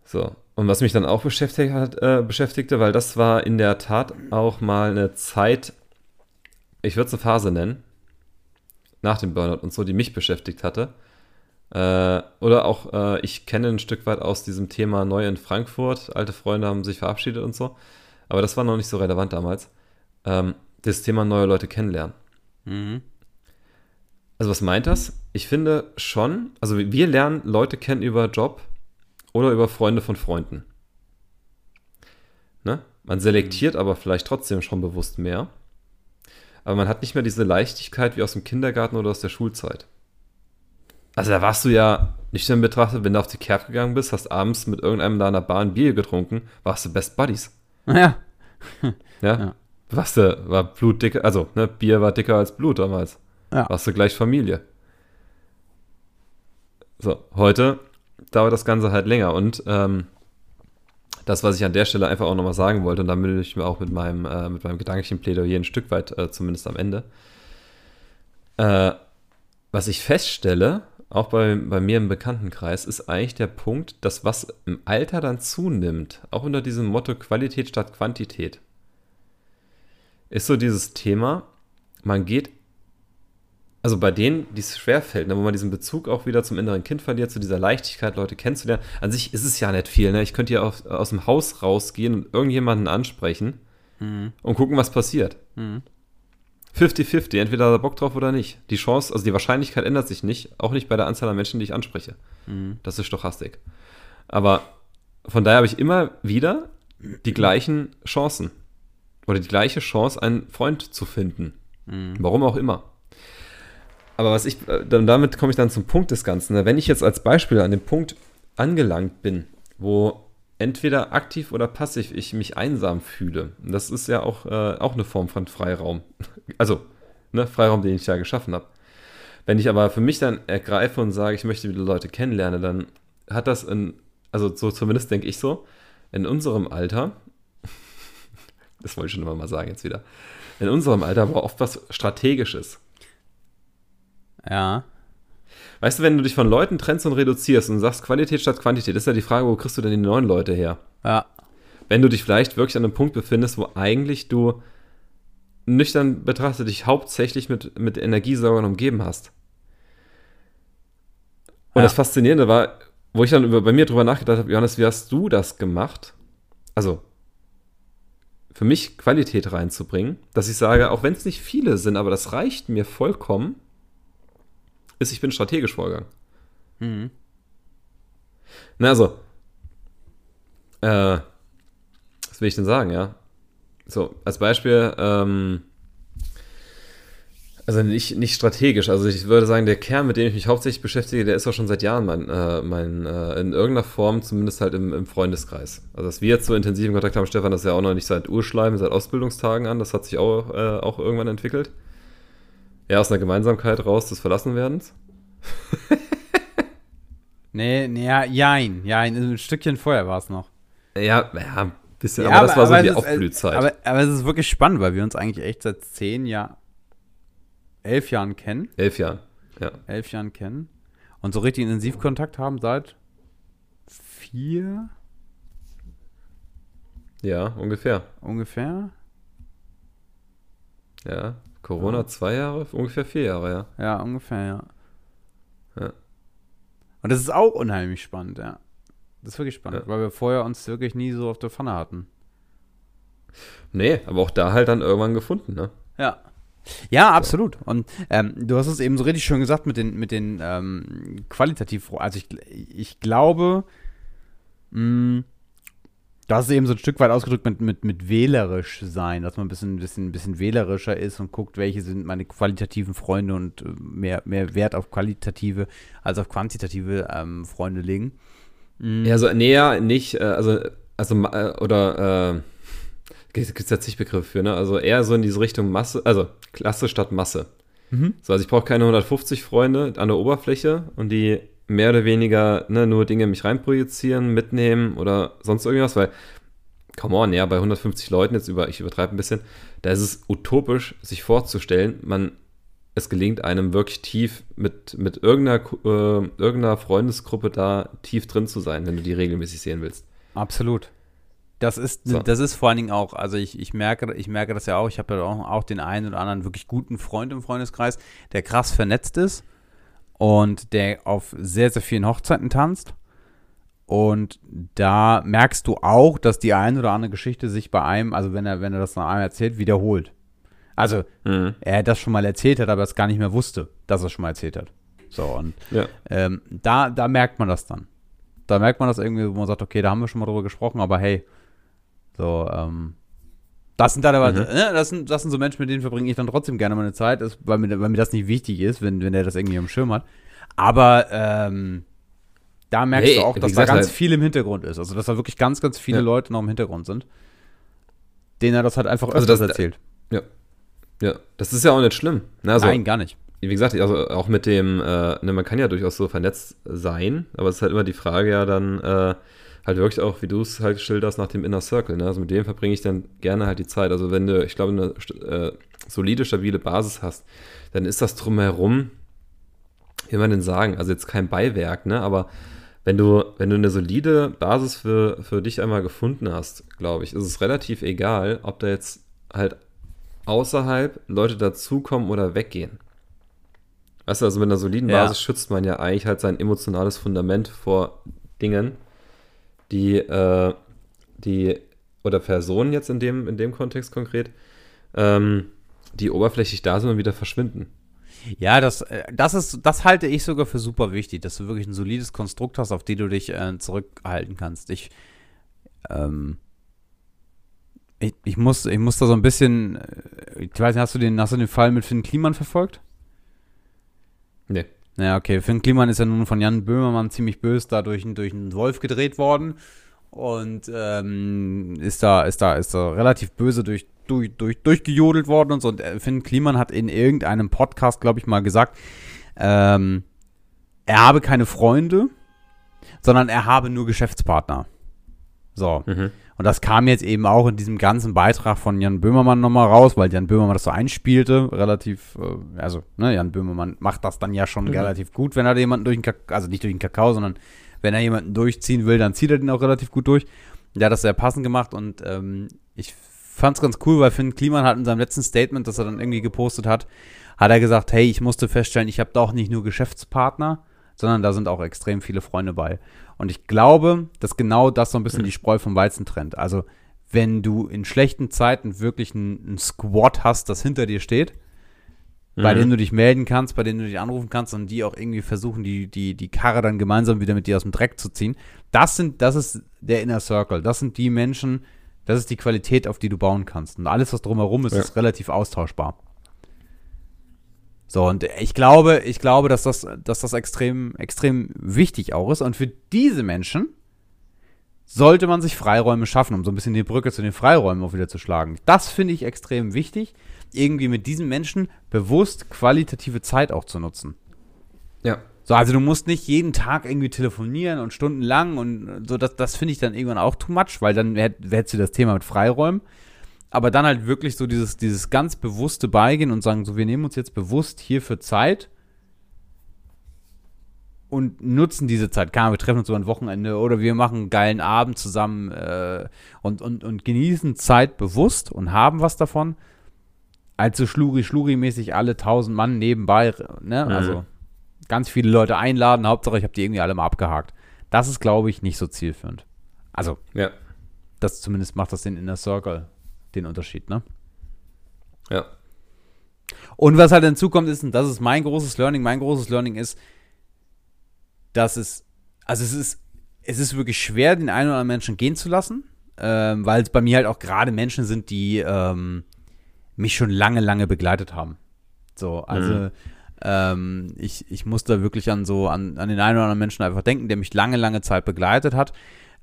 So. Und was mich dann auch beschäftigt hat, äh, beschäftigte, weil das war in der Tat auch mal eine Zeit, ich würde es eine Phase nennen, nach dem Burnout und so, die mich beschäftigt hatte. Äh, oder auch, äh, ich kenne ein Stück weit aus diesem Thema neu in Frankfurt. Alte Freunde haben sich verabschiedet und so. Aber das war noch nicht so relevant damals. Ähm, das Thema neue Leute kennenlernen. Mhm. Also was meint das? Ich finde schon, also wir lernen Leute kennen über Job oder über Freunde von Freunden. Ne? Man selektiert mhm. aber vielleicht trotzdem schon bewusst mehr. Aber man hat nicht mehr diese Leichtigkeit wie aus dem Kindergarten oder aus der Schulzeit. Also da warst du ja nüchtern betrachtet, wenn du auf die Kerb gegangen bist, hast abends mit irgendeinem da in der Bahn Bier getrunken, warst du Best Buddies.
Ja.
ja. ja. Warst du, war Blut dicker, also ne, Bier war dicker als Blut damals. Ja. Warst du gleich Familie. So, heute dauert das Ganze halt länger und ähm, das, was ich an der Stelle einfach auch nochmal sagen wollte, und da bin ich mir auch mit meinem, äh, mit meinem gedanklichen Plädoyer ein Stück weit, äh, zumindest am Ende, äh, was ich feststelle, auch bei, bei mir im Bekanntenkreis, ist eigentlich der Punkt, dass was im Alter dann zunimmt, auch unter diesem Motto Qualität statt Quantität, ist so dieses Thema, man geht also bei denen, die es schwerfällt, ne, wo man diesen Bezug auch wieder zum inneren Kind verliert, zu dieser Leichtigkeit, Leute kennenzulernen. An sich ist es ja nicht viel. Ne? Ich könnte ja auf, aus dem Haus rausgehen und irgendjemanden ansprechen mhm. und gucken, was passiert. 50-50, mhm. entweder hat er Bock drauf oder nicht. Die Chance, also die Wahrscheinlichkeit ändert sich nicht, auch nicht bei der Anzahl an Menschen, die ich anspreche. Mhm. Das ist Stochastik. Aber von daher habe ich immer wieder die gleichen Chancen. Oder die gleiche Chance, einen Freund zu finden. Mhm. Warum auch immer. Aber was ich, äh, damit komme ich dann zum Punkt des Ganzen. Ne? Wenn ich jetzt als Beispiel an dem Punkt angelangt bin, wo entweder aktiv oder passiv ich mich einsam fühle, das ist ja auch, äh, auch eine Form von Freiraum. Also, ne, Freiraum, den ich ja geschaffen habe. Wenn ich aber für mich dann ergreife und sage, ich möchte wieder Leute kennenlernen, dann hat das in, also so zumindest denke ich so, in unserem Alter, das wollte ich schon immer mal sagen jetzt wieder, in unserem Alter war oft was Strategisches.
Ja.
Weißt du, wenn du dich von Leuten trennst und reduzierst und sagst Qualität statt Quantität, ist ja die Frage, wo kriegst du denn die neuen Leute her?
Ja.
Wenn du dich vielleicht wirklich an einem Punkt befindest, wo eigentlich du nüchtern betrachtet dich hauptsächlich mit, mit Energiesaugern umgeben hast. Und ja. das Faszinierende war, wo ich dann über, bei mir drüber nachgedacht habe, Johannes, wie hast du das gemacht? Also, für mich Qualität reinzubringen, dass ich sage, auch wenn es nicht viele sind, aber das reicht mir vollkommen, ist, ich bin strategisch vorgegangen. Mhm. Na, also, äh, was will ich denn sagen, ja? So, als Beispiel, ähm, also nicht, nicht strategisch, also ich würde sagen, der Kern, mit dem ich mich hauptsächlich beschäftige, der ist auch schon seit Jahren mein, äh, mein äh, in irgendeiner Form, zumindest halt im, im, Freundeskreis. Also dass wir jetzt so intensiv in Kontakt haben, Stefan, das ist ja auch noch nicht seit Urschleim, seit Ausbildungstagen an, das hat sich auch, äh, auch irgendwann entwickelt. Ja, aus einer Gemeinsamkeit raus des Verlassenwerdens.
nee, nee, ja, jein, jein. Ein Stückchen vorher war es noch.
Ja, ja, ein bisschen, ja, aber, aber, das war so die ist, Aufblühzeit.
Aber, aber es ist wirklich spannend, weil wir uns eigentlich echt seit zehn Jahren, elf Jahren kennen.
Elf Jahren, ja.
Elf Jahren kennen. Und so richtig intensiv Kontakt haben seit vier.
Ja, ungefähr.
Ungefähr?
Ja, Corona ja. zwei Jahre, ungefähr vier Jahre, ja.
Ja, ungefähr, ja. Ja. Und das ist auch unheimlich spannend, ja. Das ist wirklich spannend, ja. weil wir vorher uns wirklich nie so auf der Pfanne hatten.
Nee, aber auch da halt dann irgendwann gefunden, ne?
Ja. Ja, absolut. Und ähm, du hast es eben so richtig schön gesagt mit den, mit den ähm, qualitativ, also ich, ich glaube, mh, mm, das ist eben so ein Stück weit ausgedrückt mit, mit, mit wählerisch sein, dass man ein bisschen, bisschen, bisschen wählerischer ist und guckt, welche sind meine qualitativen Freunde und äh, mehr, mehr Wert auf qualitative als auf quantitative ähm, Freunde legen.
Mhm. Ja, also näher nicht, äh, also, also äh, oder äh, gibt es ja zig Begriffe für, ne? Also eher so in diese Richtung Masse, also Klasse statt Masse. Mhm. So, also ich brauche keine 150 Freunde an der Oberfläche und die mehr oder weniger ne, nur Dinge mich reinprojizieren, mitnehmen oder sonst irgendwas, weil, come on, ja, bei 150 Leuten, jetzt über, ich übertreibe ein bisschen, da ist es utopisch, sich vorzustellen, man es gelingt einem wirklich tief mit, mit irgendeiner, äh, irgendeiner Freundesgruppe da tief drin zu sein, wenn du die regelmäßig sehen willst.
Absolut. Das ist, so. das ist vor allen Dingen auch, also ich, ich, merke, ich merke das ja auch, ich habe ja auch, auch den einen oder anderen wirklich guten Freund im Freundeskreis, der krass vernetzt ist und der auf sehr, sehr vielen Hochzeiten tanzt. Und da merkst du auch, dass die eine oder andere Geschichte sich bei einem, also wenn er, wenn er das noch einmal erzählt, wiederholt. Also, mhm. er das schon mal erzählt hat, aber es gar nicht mehr wusste, dass er es schon mal erzählt hat. So, und ja. ähm, da, da merkt man das dann. Da merkt man das irgendwie, wo man sagt, okay, da haben wir schon mal drüber gesprochen, aber hey, so, ähm, das sind dann aber, mhm. ne, das, sind, das sind so Menschen, mit denen verbringe ich dann trotzdem gerne meine Zeit, ist, weil, mir, weil mir das nicht wichtig ist, wenn, wenn der das irgendwie am Schirm hat. Aber ähm, da merkst hey, du auch, dass da ganz halt viel im Hintergrund ist. Also, dass da wirklich ganz, ganz viele ja. Leute noch im Hintergrund sind, denen er das halt einfach
also
das, erzählt.
Ja. Ja, das ist ja auch nicht schlimm.
Also, Nein, gar nicht.
Wie gesagt, also auch mit dem, äh, ne, man kann ja durchaus so vernetzt sein, aber es ist halt immer die Frage ja dann, äh, halt wirklich auch, wie du es halt schilderst, nach dem Inner Circle. Ne? Also mit dem verbringe ich dann gerne halt die Zeit. Also wenn du, ich glaube, eine äh, solide, stabile Basis hast, dann ist das drumherum, wie man denn sagen, also jetzt kein Beiwerk, ne? aber wenn du, wenn du eine solide Basis für, für dich einmal gefunden hast, glaube ich, ist es relativ egal, ob da jetzt halt außerhalb Leute dazukommen oder weggehen. Weißt du, also mit einer soliden Basis ja. schützt man ja eigentlich halt sein emotionales Fundament vor Dingen, die, äh, die, oder Personen jetzt in dem, in dem Kontext konkret, ähm, die oberflächlich da sind und wieder verschwinden.
Ja, das, äh, das ist, das halte ich sogar für super wichtig, dass du wirklich ein solides Konstrukt hast, auf die du dich äh, zurückhalten kannst. Ich, ähm, ich, ich, muss, ich muss da so ein bisschen, äh, ich weiß nicht, hast du den, hast du den Fall mit Finn Kliman verfolgt?
Nee.
Naja, okay. Finn Kliman ist ja nun von Jan Böhmermann ziemlich böse da durch, durch einen Wolf gedreht worden. Und ähm, ist da, ist da, ist da relativ böse durch, durch, durch, durchgejodelt worden und so. Und äh, Finn Kliman hat in irgendeinem Podcast, glaube ich, mal gesagt, ähm, er habe keine Freunde, sondern er habe nur Geschäftspartner. So. Mhm. Und das kam jetzt eben auch in diesem ganzen Beitrag von Jan Böhmermann nochmal raus, weil Jan Böhmermann das so einspielte, relativ, äh, also, ne, Jan Böhmermann macht das dann ja schon mhm. relativ gut, wenn er jemanden durch den Kakao, also nicht durch den Kakao, sondern wenn er jemanden durchziehen will, dann zieht er den auch relativ gut durch. Der hat das sehr passend gemacht und ähm, ich fand es ganz cool, weil Finn Kliman hat in seinem letzten Statement, das er dann irgendwie gepostet hat, hat er gesagt, hey, ich musste feststellen, ich habe doch nicht nur Geschäftspartner, sondern da sind auch extrem viele Freunde bei. Und ich glaube, dass genau das so ein bisschen die Spreu vom Weizen trennt. Also, wenn du in schlechten Zeiten wirklich einen Squad hast, das hinter dir steht, mhm. bei denen du dich melden kannst, bei denen du dich anrufen kannst und die auch irgendwie versuchen, die, die, die Karre dann gemeinsam wieder mit dir aus dem Dreck zu ziehen, das sind, das ist der Inner Circle. Das sind die Menschen, das ist die Qualität, auf die du bauen kannst. Und alles, was drumherum ist, ja. ist relativ austauschbar. So, und ich glaube, ich glaube, dass das, dass das extrem, extrem wichtig auch ist. Und für diese Menschen sollte man sich Freiräume schaffen, um so ein bisschen die Brücke zu den Freiräumen auch wieder zu schlagen. Das finde ich extrem wichtig, irgendwie mit diesen Menschen bewusst qualitative Zeit auch zu nutzen.
Ja.
So, also du musst nicht jeden Tag irgendwie telefonieren und stundenlang und so, das, das finde ich dann irgendwann auch too much, weil dann hättest du das Thema mit Freiräumen aber dann halt wirklich so dieses, dieses ganz bewusste Beigehen und sagen, so, wir nehmen uns jetzt bewusst hierfür Zeit und nutzen diese Zeit. Keine wir treffen uns über ein Wochenende oder wir machen einen geilen Abend zusammen äh, und, und, und genießen Zeit bewusst und haben was davon. Als so schluri-schluri-mäßig alle tausend Mann nebenbei, ne? Mhm. Also ganz viele Leute einladen, Hauptsache ich habe die irgendwie alle mal abgehakt. Das ist, glaube ich, nicht so zielführend. Also,
ja.
das zumindest macht das den Inner Circle den Unterschied, ne?
Ja.
Und was halt hinzukommt, ist, und das ist mein großes Learning, mein großes Learning ist, dass es, also es ist, es ist wirklich schwer, den einen oder anderen Menschen gehen zu lassen, ähm, weil es bei mir halt auch gerade Menschen sind, die ähm, mich schon lange, lange begleitet haben. So, also mhm. ähm, ich, ich muss da wirklich an so, an, an den einen oder anderen Menschen einfach denken, der mich lange, lange Zeit begleitet hat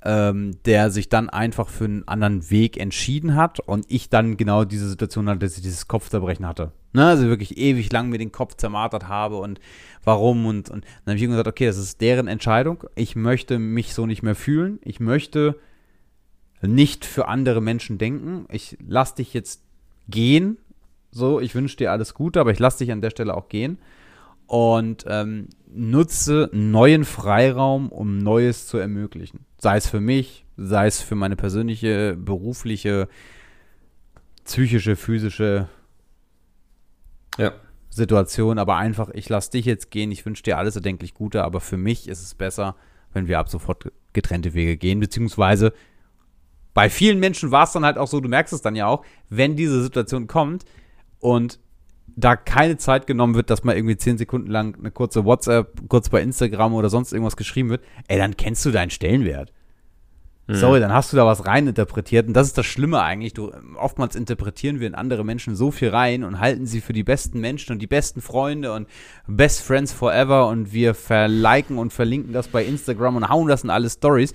ähm, der sich dann einfach für einen anderen Weg entschieden hat und ich dann genau diese Situation hatte, dass ich dieses Kopfzerbrechen hatte. Ne? Also wirklich ewig lang mir den Kopf zermartert habe und warum und, und dann habe ich gesagt, okay, das ist deren Entscheidung. Ich möchte mich so nicht mehr fühlen. Ich möchte nicht für andere Menschen denken. Ich lasse dich jetzt gehen So, ich wünsche dir alles Gute, aber ich lasse dich an der Stelle auch gehen. Und ähm, nutze neuen Freiraum, um Neues zu ermöglichen. Sei es für mich, sei es für meine persönliche, berufliche, psychische, physische
Ja.
Situation, aber einfach, ich lasse dich jetzt gehen, ich wünsche dir alles erdenklich Gute, aber für mich ist es besser, wenn wir ab sofort getrennte Wege gehen, beziehungsweise bei vielen Menschen war es dann halt auch so, du merkst es dann ja auch, wenn diese Situation kommt und da keine Zeit genommen wird, dass mal irgendwie zehn Sekunden lang eine kurze WhatsApp, kurz bei Instagram oder sonst irgendwas geschrieben wird, ey, dann kennst du deinen Stellenwert. Sorry, dann hast du da was reininterpretiert. Und das ist das Schlimme eigentlich. Du, oftmals interpretieren wir in andere Menschen so viel rein und halten sie für die besten Menschen und die besten Freunde und Best Friends Forever und wir verliken und verlinken das bei Instagram und hauen das in alle Stories.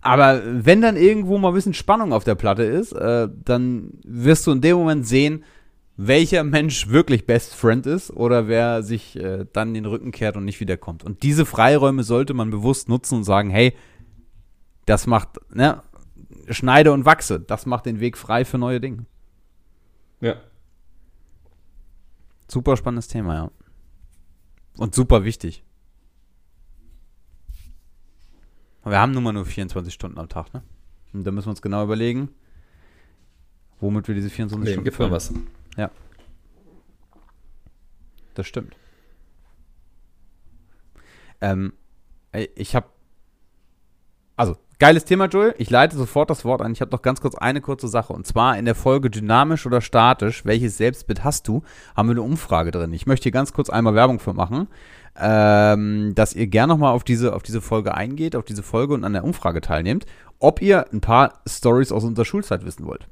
Aber wenn dann irgendwo mal ein bisschen Spannung auf der Platte ist, äh, dann wirst du in dem Moment sehen, welcher Mensch wirklich Best Friend ist oder wer sich äh, dann den Rücken kehrt und nicht wiederkommt. Und diese Freiräume sollte man bewusst nutzen und sagen, hey, das macht, ne, schneide und wachse. Das macht den Weg frei für neue Dinge.
Ja.
Super spannendes Thema, ja. Und super wichtig. Wir haben nun mal nur 24 Stunden am Tag, ne? Und da müssen wir uns genau überlegen, womit wir diese 24
Nee,
Stunden
gib mal was.
Das stimmt. Ähm, ich habe also geiles Thema, Joel. Ich leite sofort das Wort an. Ich habe noch ganz kurz eine kurze Sache. Und zwar in der Folge dynamisch oder statisch, welches Selbstbild hast du, haben wir eine Umfrage drin. Ich möchte hier ganz kurz einmal Werbung für machen, ähm, dass ihr gerne nochmal auf diese, auf diese Folge eingeht, auf diese Folge und an der Umfrage teilnehmt, ob ihr ein paar Stories aus unserer Schulzeit wissen wollt.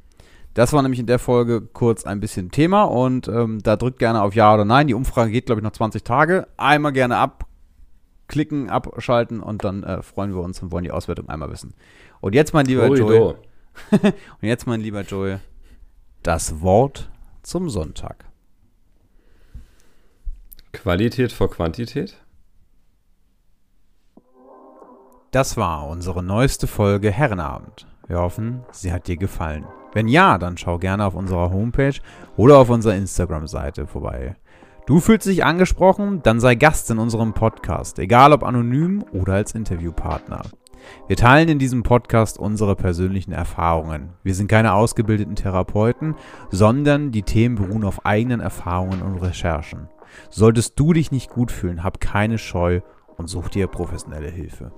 Das war nämlich in der Folge kurz ein bisschen Thema und ähm, da drückt gerne auf Ja oder Nein. Die Umfrage geht, glaube ich, noch 20 Tage. Einmal gerne abklicken, abschalten und dann äh, freuen wir uns und wollen die Auswertung einmal wissen. Und jetzt, mein lieber Joel,
Corridor.
und jetzt, mein lieber Joel, das Wort zum Sonntag.
Qualität vor Quantität?
Das war unsere neueste Folge Herrenabend. Wir hoffen, sie hat dir gefallen. Wenn ja, dann schau gerne auf unserer Homepage oder auf unserer Instagram-Seite vorbei. Du fühlst dich angesprochen, dann sei Gast in unserem Podcast, egal ob anonym oder als Interviewpartner. Wir teilen in diesem Podcast unsere persönlichen Erfahrungen. Wir sind keine ausgebildeten Therapeuten, sondern die Themen beruhen auf eigenen Erfahrungen und Recherchen. Solltest du dich nicht gut fühlen, hab keine Scheu und such dir professionelle Hilfe.